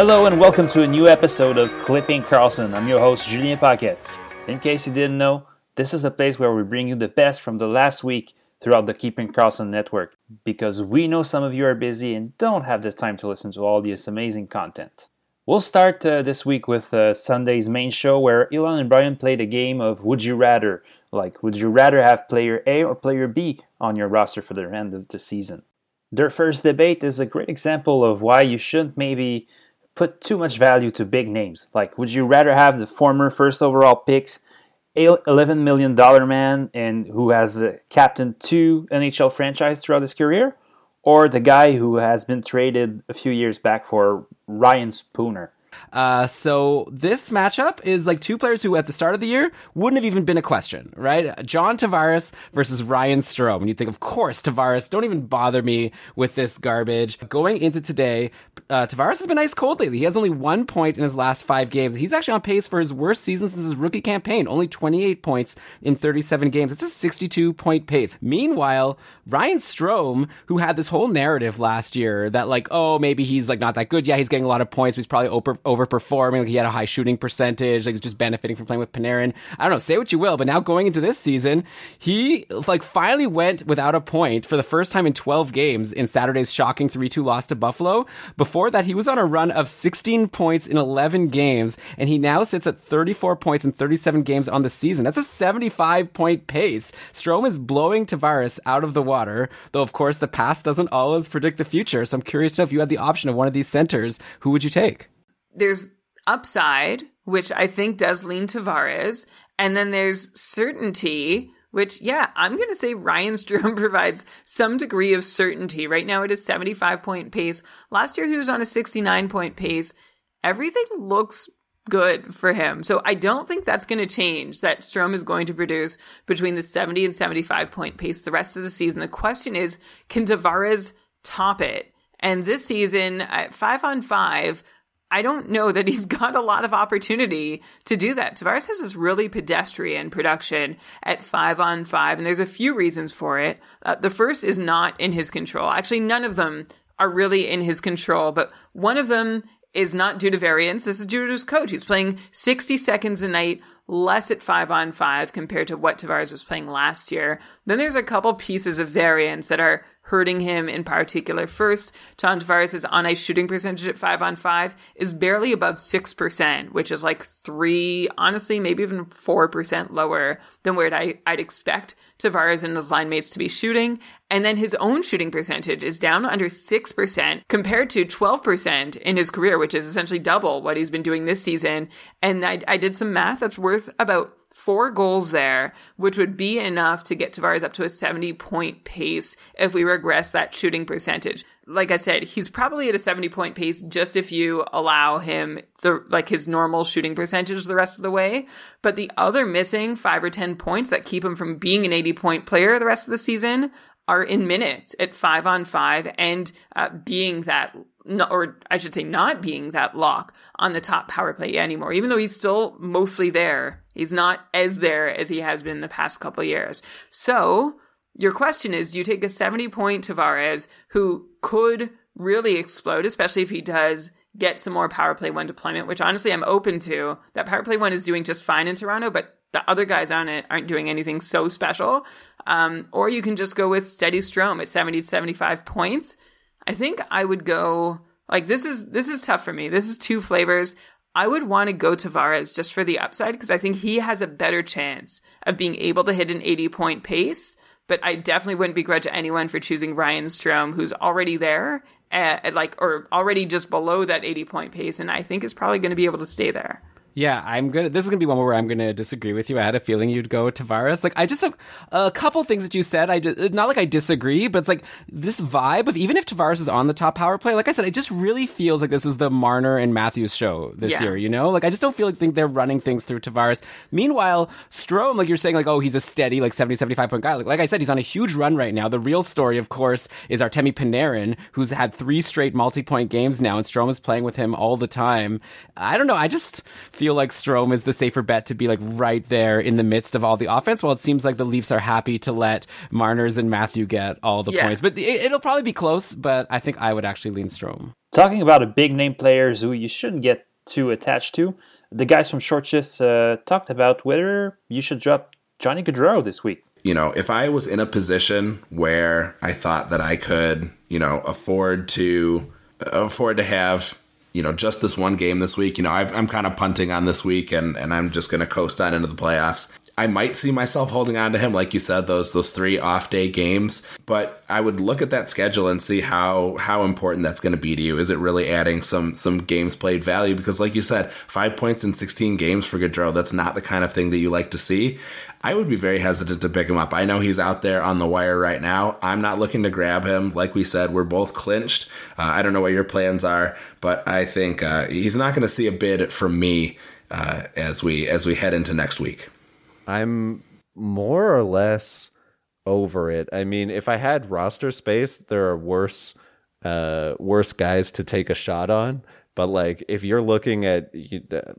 Hello and welcome to a new episode of Clipping Karlsson. I'm your host, Julien Paquette. In case you didn't know, this is a place where we bring you the best from the last week throughout the Keeping Karlsson network because we know some of you are busy and don't have the time to listen to all this amazing content. We'll start uh, this week with uh, Sunday's main show where Elon and Brian played a game of Would You Rather, like would you rather have player A or player B on your roster for the end of the season? Their first debate is a great example of why you shouldn't maybe put too much value to big names. Like, would you rather have the former first overall picks, $11 million man, and who has uh, captained two NHL franchises throughout his career, or the guy who has been traded a few years back for Ryan Spooner? Uh, so this matchup is like two players who at the start of the year wouldn't have even been a question, right? John Tavares versus Ryan Strome. And you think, of course, Tavares, don't even bother me with this garbage. Going into today, uh, Tavares has been ice cold lately. He has only one point in his last five games. He's actually on pace for his worst season since his rookie campaign. Only 28 points in 37 games. It's a 62 point pace. Meanwhile, Ryan Strome, who had this whole narrative last year that like, oh, maybe he's like not that good. Yeah, he's getting a lot of points. He's probably over overperforming. Like he had a high shooting percentage. Like he's just benefiting from playing with Panarin. I don't know. Say what you will, but now going into this season, he like finally went without a point for the first time in 12 games in Saturday's shocking 3-2 loss to Buffalo. Before that, he was on a run of 16 points in 11 games, and he now sits at 34 points in 37 games on the season. That's a 75 point pace. Strome is blowing Tavares out of the water, though of course the past doesn't always predict the future. So I'm curious to know if you had the option of one of these centers, who would you take? There's upside, which I think does lean Tavares, and then there's certainty, which, yeah, I'm going to say Ryan Strome provides some degree of certainty. Right now it is 75 point pace. Last year he was on a 69 point pace. Everything looks good for him. So I don't think that's going to change that Strome is going to produce between the 70 and 75 point pace the rest of the season. The question is, can Tavares top it? And this season at five on five, I don't know that he's got a lot of opportunity to do that. Tavares has this really pedestrian production at five on five, and there's a few reasons for it. Uh, the first is not in his control. Actually, none of them are really in his control, but one of them is not due to variance. This is due to his coach. He's playing 60 seconds a night less at five on five compared to what Tavares was playing last year. Then there's a couple pieces of variance that are hurting him in particular. First, John Tavares' on ice shooting percentage at five on five is barely above 6%, which is like three, honestly, maybe even 4% lower than where I, I'd expect Tavares and his line mates to be shooting. And then his own shooting percentage is down under 6% compared to 12% in his career, which is essentially double what he's been doing this season. And I, I did some math that's worth about four goals there, which would be enough to get Tavares up to a 70 point pace if we regress that shooting percentage. Like I said, he's probably at a 70 point pace just if you allow him the, like his normal shooting percentage the rest of the way. But the other missing five or 10 points that keep him from being an 80 point player the rest of the season are in minutes at five on five and uh, being that or I should say, not being that lock on the top power play anymore. Even though he's still mostly there, he's not as there as he has been the past couple years. So your question is: Do you take a seventy-point Tavares who could really explode, especially if he does get some more power play one deployment? Which honestly, I'm open to. That power play one is doing just fine in Toronto, but the other guys on it aren't doing anything so special. Um, or you can just go with steady Strome at 70 to 75 points I think I would go like this is this is tough for me. This is two flavors. I would want to go Tavares just for the upside because I think he has a better chance of being able to hit an 80 point pace. But I definitely wouldn't begrudge anyone for choosing Ryan Strome, who's already there, at, at like or already just below that 80 point pace, and I think is probably going to be able to stay there. Yeah, I'm gonna. This is gonna be one where I'm gonna disagree with you. I had a feeling you'd go Tavares. Like, I just have a couple things that you said. I just, not like I disagree, but it's like this vibe of even if Tavares is on the top power play. Like I said, it just really feels like this is the Marner and Matthews show this Yeah. year. You know, like I just don't feel like think they're running things through Tavares. Meanwhile, Strome, like you're saying, like oh he's a steady like 70, 75 point guy. Like, like I said, he's on a huge run right now. The real story, of course, is Artemi Panarin, who's had three straight multi point games now, and Strome is playing with him all the time. I don't know. I just feel like Strome is the safer bet to be like right there in the midst of all the offense. While it seems like the Leafs are happy to let Marners and Matthew get all the Yeah. points, but it, it'll probably be close. But I think I would actually lean Strome. Talking about a big name players who you shouldn't get too attached to, the guys from Short Shifts uh, talked about whether you should drop Johnny Gaudreau this week. you know, if I was in a position where I thought that I could, you know, afford to afford to have, you know, just this one game this week, you know, I've, I'm kind of punting on this week, and and I'm just going to coast on into the playoffs. I might see myself holding on to him, like you said, those those three off day games. But I would look at that schedule and see how how important that's going to be to you. Is it really adding some some games played value? Because, like you said, five points in 16 games for Gaudreau, that's not the kind of thing that you like to see. I would be very hesitant to pick him up. I know he's out there on the wire right now. I'm not looking to grab him. Like we said, we're both clinched. Uh, I don't know what your plans are, but I think uh, he's not going to see a bid from me uh, as we as we head into next week. I'm more or less over it. I mean, if I had roster space, there are worse uh worse guys to take a shot on. But like if you're looking at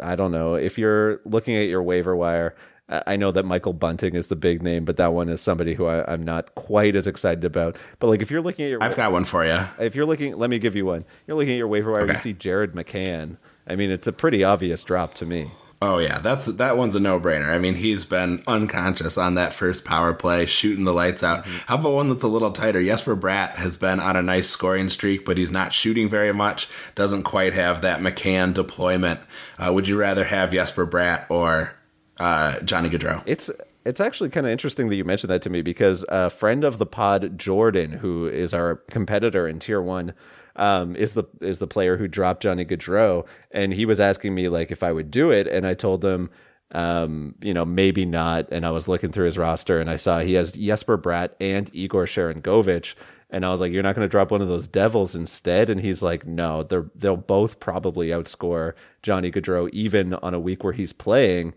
I don't know, if you're looking at your waiver wire, I know that Michael Bunting is the big name, but that one is somebody who I, I'm not quite as excited about. But like if you're looking at your I've got one for you. if you're looking, let me give you one. You're looking at your waiver wire, you see Jared McCann. I mean, it's a pretty obvious drop to me. Oh yeah, that's that one's a no-brainer. I mean, he's been unconscious on that first power play, shooting the lights out. How about one that's a little tighter? Jesper Bratt has been on a nice scoring streak, but he's not shooting very much. Doesn't quite have that McCann deployment. Uh, would you rather have Jesper Bratt or uh, Johnny Gaudreau? It's it's actually kind of interesting that you mentioned that to me because a friend of the pod, Jordan, who is our competitor in Tier One, um, is the is the player who dropped Johnny Gaudreau, and he was asking me like if I would do it, and I told him. Um, you know, maybe not. And I was looking through his roster and I saw he has Jesper Bratt and Igor Sharangovich. And I was like, "You're not going to drop one of those devils instead?" And he's like, "No, they're they'll both probably outscore Johnny Gaudreau even on a week where he's playing."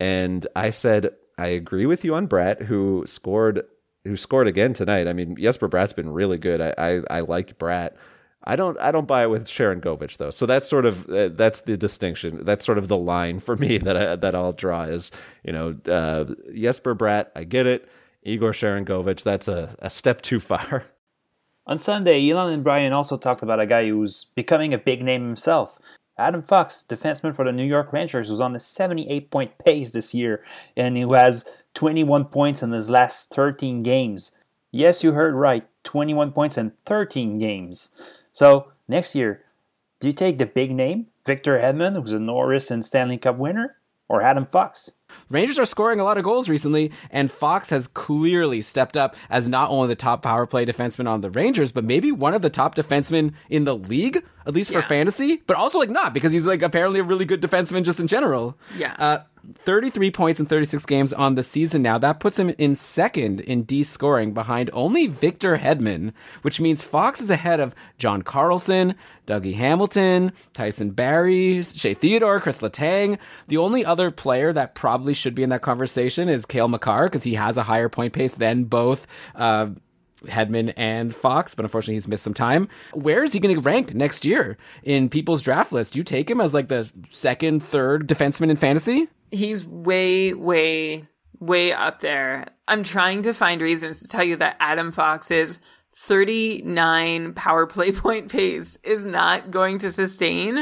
And I said, I agree with you on Brett, who scored who scored again tonight. I mean, Jesper Bratt's been really good. I I, I liked Bratt. I don't I don't buy it with Sharangovich though. So that's sort of uh, that's the distinction. That's sort of the line for me that I, that I'll draw is you know uh, Jesper Bratt. I get it. Igor Sharangovich. That's a, a step too far. On Sunday, Elon and Brian also talked about a guy who's becoming a big name himself. Adam Fox, defenseman for the New York Rangers, who's on a 78 point pace this year and who has 21 points in his last 13 games. Yes, you heard right 21 points in 13 games. So, next year, do you take the big name, Victor Hedman, who's a Norris and Stanley Cup winner, or Adam Fox? Rangers are scoring a lot of goals recently, and Fox has clearly stepped up as not only the top power play defenseman on the Rangers, but maybe one of the top defensemen in the league, at least for Yeah. fantasy, but also like not because he's like apparently a really good defenseman just in general. Yeah. Uh, 33 points in 36 games on the season now. That puts him in second in D scoring behind only Victor Hedman, which means Fox is ahead of John Carlson, Dougie Hamilton, Tyson Barrie, Shea Theodore, Chris Letang. The only other player that probably should be in that conversation is Cale Makar because he has a higher point pace than both, uh, Hedman and Fox, but unfortunately he's missed some time. Where is he going to rank next year in people's draft list? Do you take him as like the second, third defenseman in fantasy? He's way, way, way up there. I'm trying to find reasons to tell you that Adam Fox's 39 power play point pace is not going to sustain.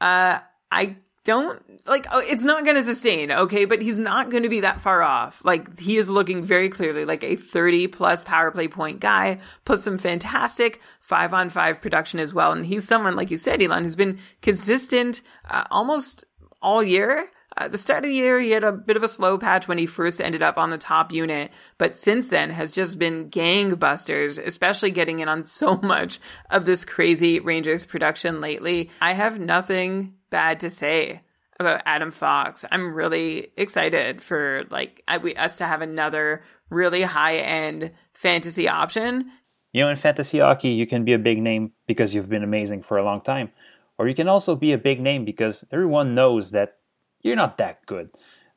Uh, I don't like oh, it's not going to sustain okay? But he's not going to be that far off. Like he is looking very clearly like a 30 plus power play point guy plus some fantastic five on five production as well. And he's someone like you said elon who's been consistent uh, almost all year. Uh, the start of the year, he had a bit of a slow patch when he first ended up on the top unit, but since then has just been gangbusters, especially getting in on so much of this crazy Rangers production lately. I have nothing bad to say about Adam Fox. I'm really excited for like I, we, us to have another really high end fantasy option. You know, in fantasy hockey, you can be a big name because you've been amazing for a long time, or you can also be a big name because everyone knows that you're not that good.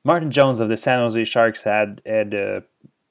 Martin Jones of the San Jose Sharks had had uh,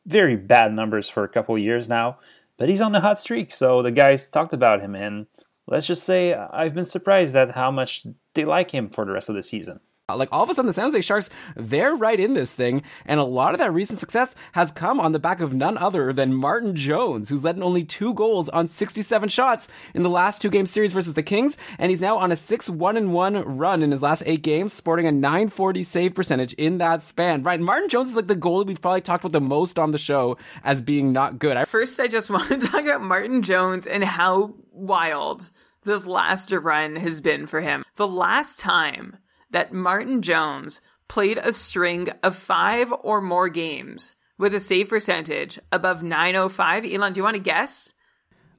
very bad numbers for a couple years now, but he's on a hot streak, so the guys talked about him, and let's just say I've been surprised at how much they like him for the rest of the season. Uh, like all of a sudden, the San Jose Sharks, they're right in this thing. And a lot of that recent success has come on the back of none other than Martin Jones, who's led in only two goals on 67 shots in the last two game series versus the Kings. And he's now on a 6 1 and 1 run in his last eight games, sporting a 940 save percentage in that span. Right. Martin Jones is like the goalie we've probably talked about the most on the show as being not good. First, I just want to talk about Martin Jones and how wild this last run has been for him. The last time that Martin Jones played a string of five or more games with a save percentage above 905, Elon, do you want to guess?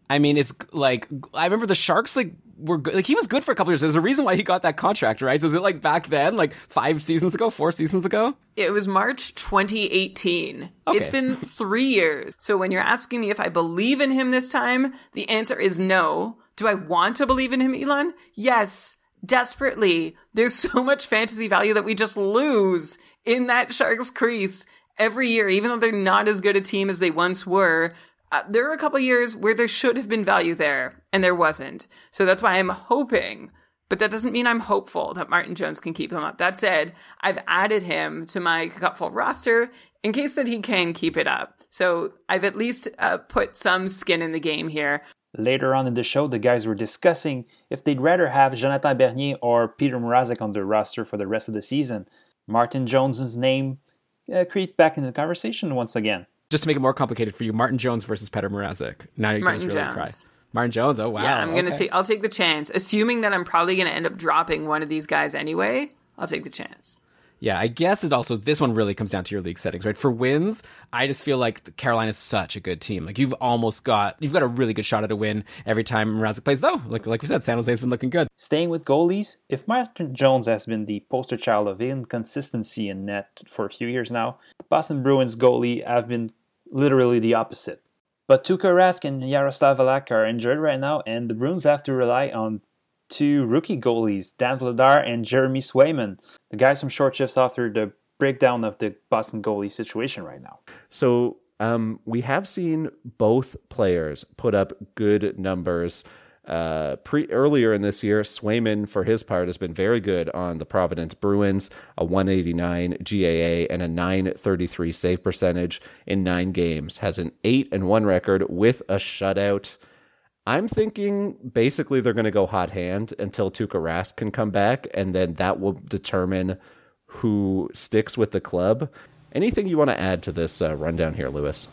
I mean, it's like I remember the Sharks like were good. like he was good for a couple years. There's a reason why he got that contract, right? So is it like back then, like five seasons ago, four seasons ago? It was March 2018. Okay. It's been three years. So when you're asking me if I believe in him this time, the answer is no. Do I want to believe in him, Elon? Yes, desperately. There's so much fantasy value that we just lose in that Sharks crease every year, even though they're not as good a team as they once were. Uh, there are a couple years where there should have been value there, and there wasn't. So that's why I'm hoping, but that doesn't mean I'm hopeful that Martin Jones can keep him up. That said, I've added him to my cupful roster in case that he can keep it up. So I've at least uh, put some skin in the game here. Later on in the show, the guys were discussing if they'd rather have Jonathan Bernier or Peter Mrazek on their roster for the rest of the season. Martin Jones's name uh, creeped back into the conversation once again. Just to make it more complicated for you, Martin Jones versus Peter Mrazek. Now you're Martin really Jones. cry. Martin Jones. Oh wow. Yeah, I'm gonna okay. take. I'll take the chance, assuming that I'm probably gonna end up dropping one of these guys anyway. I'll take the chance. Yeah, I guess it also this one really comes down to your league settings, right? For wins, I just feel like Carolina is such a good team. Like you've almost got you've got a really good shot at a win every time Mrazek plays. Though, like like we said, San Jose's been looking good. Staying with goalies, if Martin Jones has been the poster child of inconsistency in net for a few years now, the Boston Bruins goalie have been literally the opposite. But Tuukka Rask and Yaroslav Halak are injured right now, and the Bruins have to rely on two rookie goalies, Dan Vladar and Jeremy Swayman. The guys from Short Shifts authored the breakdown of the Boston goalie situation right now. So um, we have seen both players put up good numbers. Uh, pre earlier in this year, Swayman, for his part, has been very good on the Providence Bruins, a 189 GAA and a 933 save percentage in nine games. Has an eight and one record with a shutout. I'm thinking basically they're going to go hot hand until Tuukka Rask can come back, and then that will determine who sticks with the club. Anything you want to add to this uh, rundown here, Lewis?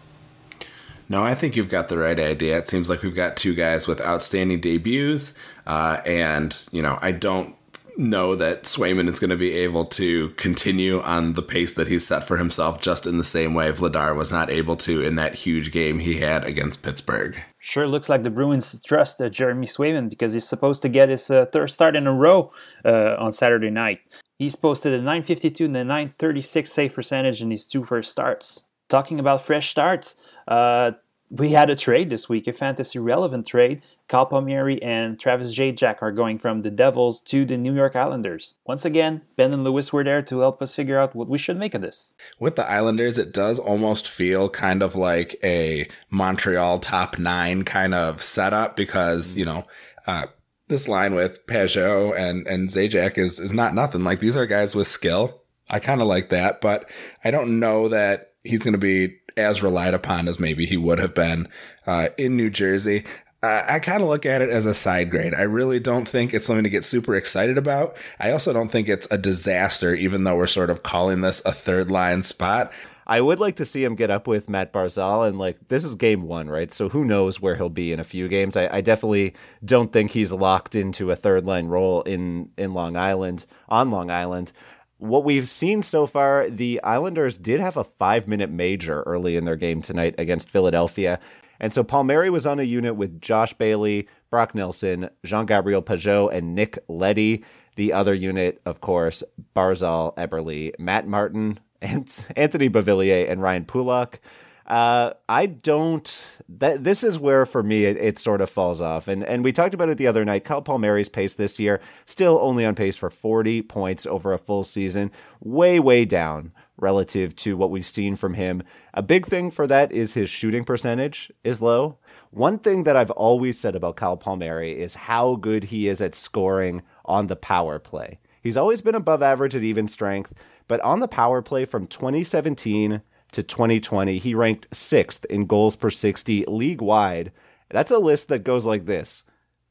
No, I think you've got the right idea. It seems like we've got two guys with outstanding debuts, uh, and you know, I don't know that Swayman is going to be able to continue on the pace that he's set for himself, just in the same way Vladar was not able to in that huge game he had against Pittsburgh. Sure looks like the Bruins trust uh, Jeremy Swayman because he's supposed to get his uh, third start in a row uh, on Saturday night. He's posted a 952 and a 936 save percentage in his two first starts. Talking about fresh starts, uh, we had a trade this week, a fantasy relevant trade. Kyle Palmieri and Travis Zajac are going from the Devils to the New York Islanders. Once again, Ben and Lewis were there to help us figure out what we should make of this. With the Islanders, it does almost feel kind of like a Montreal top nine kind of setup because, you know, uh, this line with Pageau and, and Zajac is, is not nothing. Like these are guys with skill. I kind of like that, but I don't know that he's going to be as relied upon as maybe he would have been uh, in New Jersey. I kind of look at it as a side grade. I really don't think it's something to get super excited about. I also don't think it's a disaster, even though we're sort of calling this a third line spot. I would like to see him get up with Matt Barzal, and like this is game one, right? So who knows where he'll be in a few games? I, I definitely don't think he's locked into a third line role in in Long Island on Long Island. What we've seen so far, the Islanders did have a five minute major early in their game tonight against Philadelphia. And so Palmieri was on a unit with Josh Bailey, Brock Nelson, Jean Gabriel Pageau, and Nick Leddy. The other unit, of course, Barzal, Eberle, Matt Martin, and Anthony Beauvillier, and Ryan Pulock. Uh, I don't. That this is where for me it, it, sort of falls off, and and we talked about it the other night. Kyle Palmieri's pace this year still only on pace for 40 points over a full season, way way down relative to what we've seen from him. A big thing for that is his shooting percentage is low. One thing that I've always said about Kyle Palmieri is how good he is at scoring on the power play. He's always been above average at even strength, but on the power play from 2017 to 2020, he ranked sixth in goals per 60 league wide. That's a list that goes like this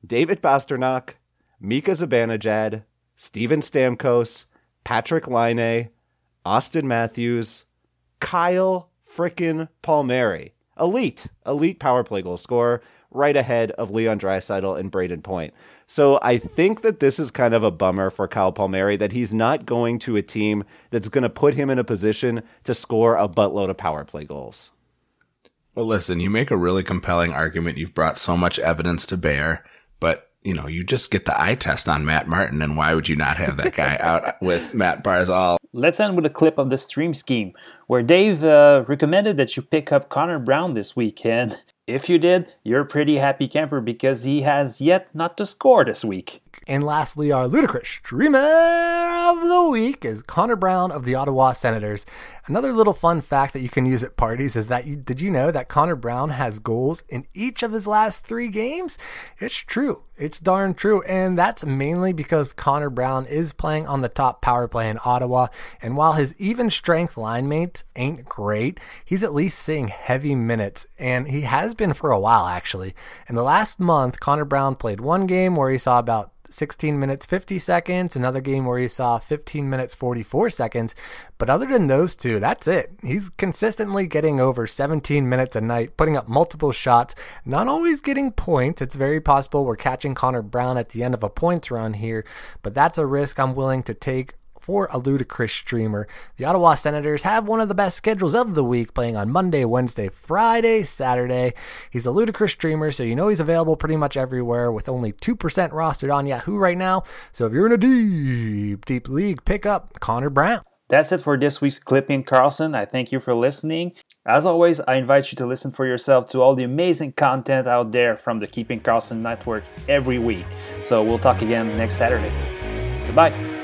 David Pastrnak, Mika Zibanejad, Steven Stamkos, Patrick Laine, Auston Matthews, Kyle frickin' Palmieri. Elite, elite power play goal scorer, right ahead of Leon Draisaitl and Brayden Point. So I think that this is kind of a bummer for Kyle Palmieri that he's not going to a team that's going to put him in a position to score a buttload of power play goals. Well, listen, you make a really compelling argument. You've brought so much evidence to bear, but you know, you just get the eye test on Matt Martin, and why would you not have that guy out with Matt Barzal? Let's end with a clip of the stream scheme where Dave uh, recommended that you pick up Connor Brown this weekend. If you did, you're a pretty happy camper because he has yet not to score this week. And lastly, our ludicrous streamer of the week is Connor Brown of the Ottawa Senators. Another little fun fact that you can use at parties is that you, did you know that Connor Brown has goals in each of his last three games? It's true. It's darn true. And that's mainly because Connor Brown is playing on the top power play in Ottawa. And while his even strength line mates ain't great, he's at least seeing heavy minutes. And he has been for a while, actually. In the last month, Connor Brown played one game where he saw about 16 minutes 50 seconds, another game where he saw 15 minutes 44 seconds. But other than those two, that's it. He's consistently getting over 17 minutes a night, putting up multiple shots, not always getting points. It's very possible we're catching Connor Brown at the end of a points run here, but that's a risk I'm willing to take for a ludicrous streamer. The Ottawa Senators have one of the best schedules of the week, playing on Monday, Wednesday, Friday, Saturday. He's a ludicrous streamer, so you know he's available pretty much everywhere with only 2% rostered on Yahoo right now. So if you're in a deep, deep league, pick up Connor Brown. That's it for this week's Clipping Karlsson. I thank you for listening. As always, I invite you to listen for yourself to all the amazing content out there from the Keeping Karlsson Network every week. So we'll talk again next Saturday. Goodbye.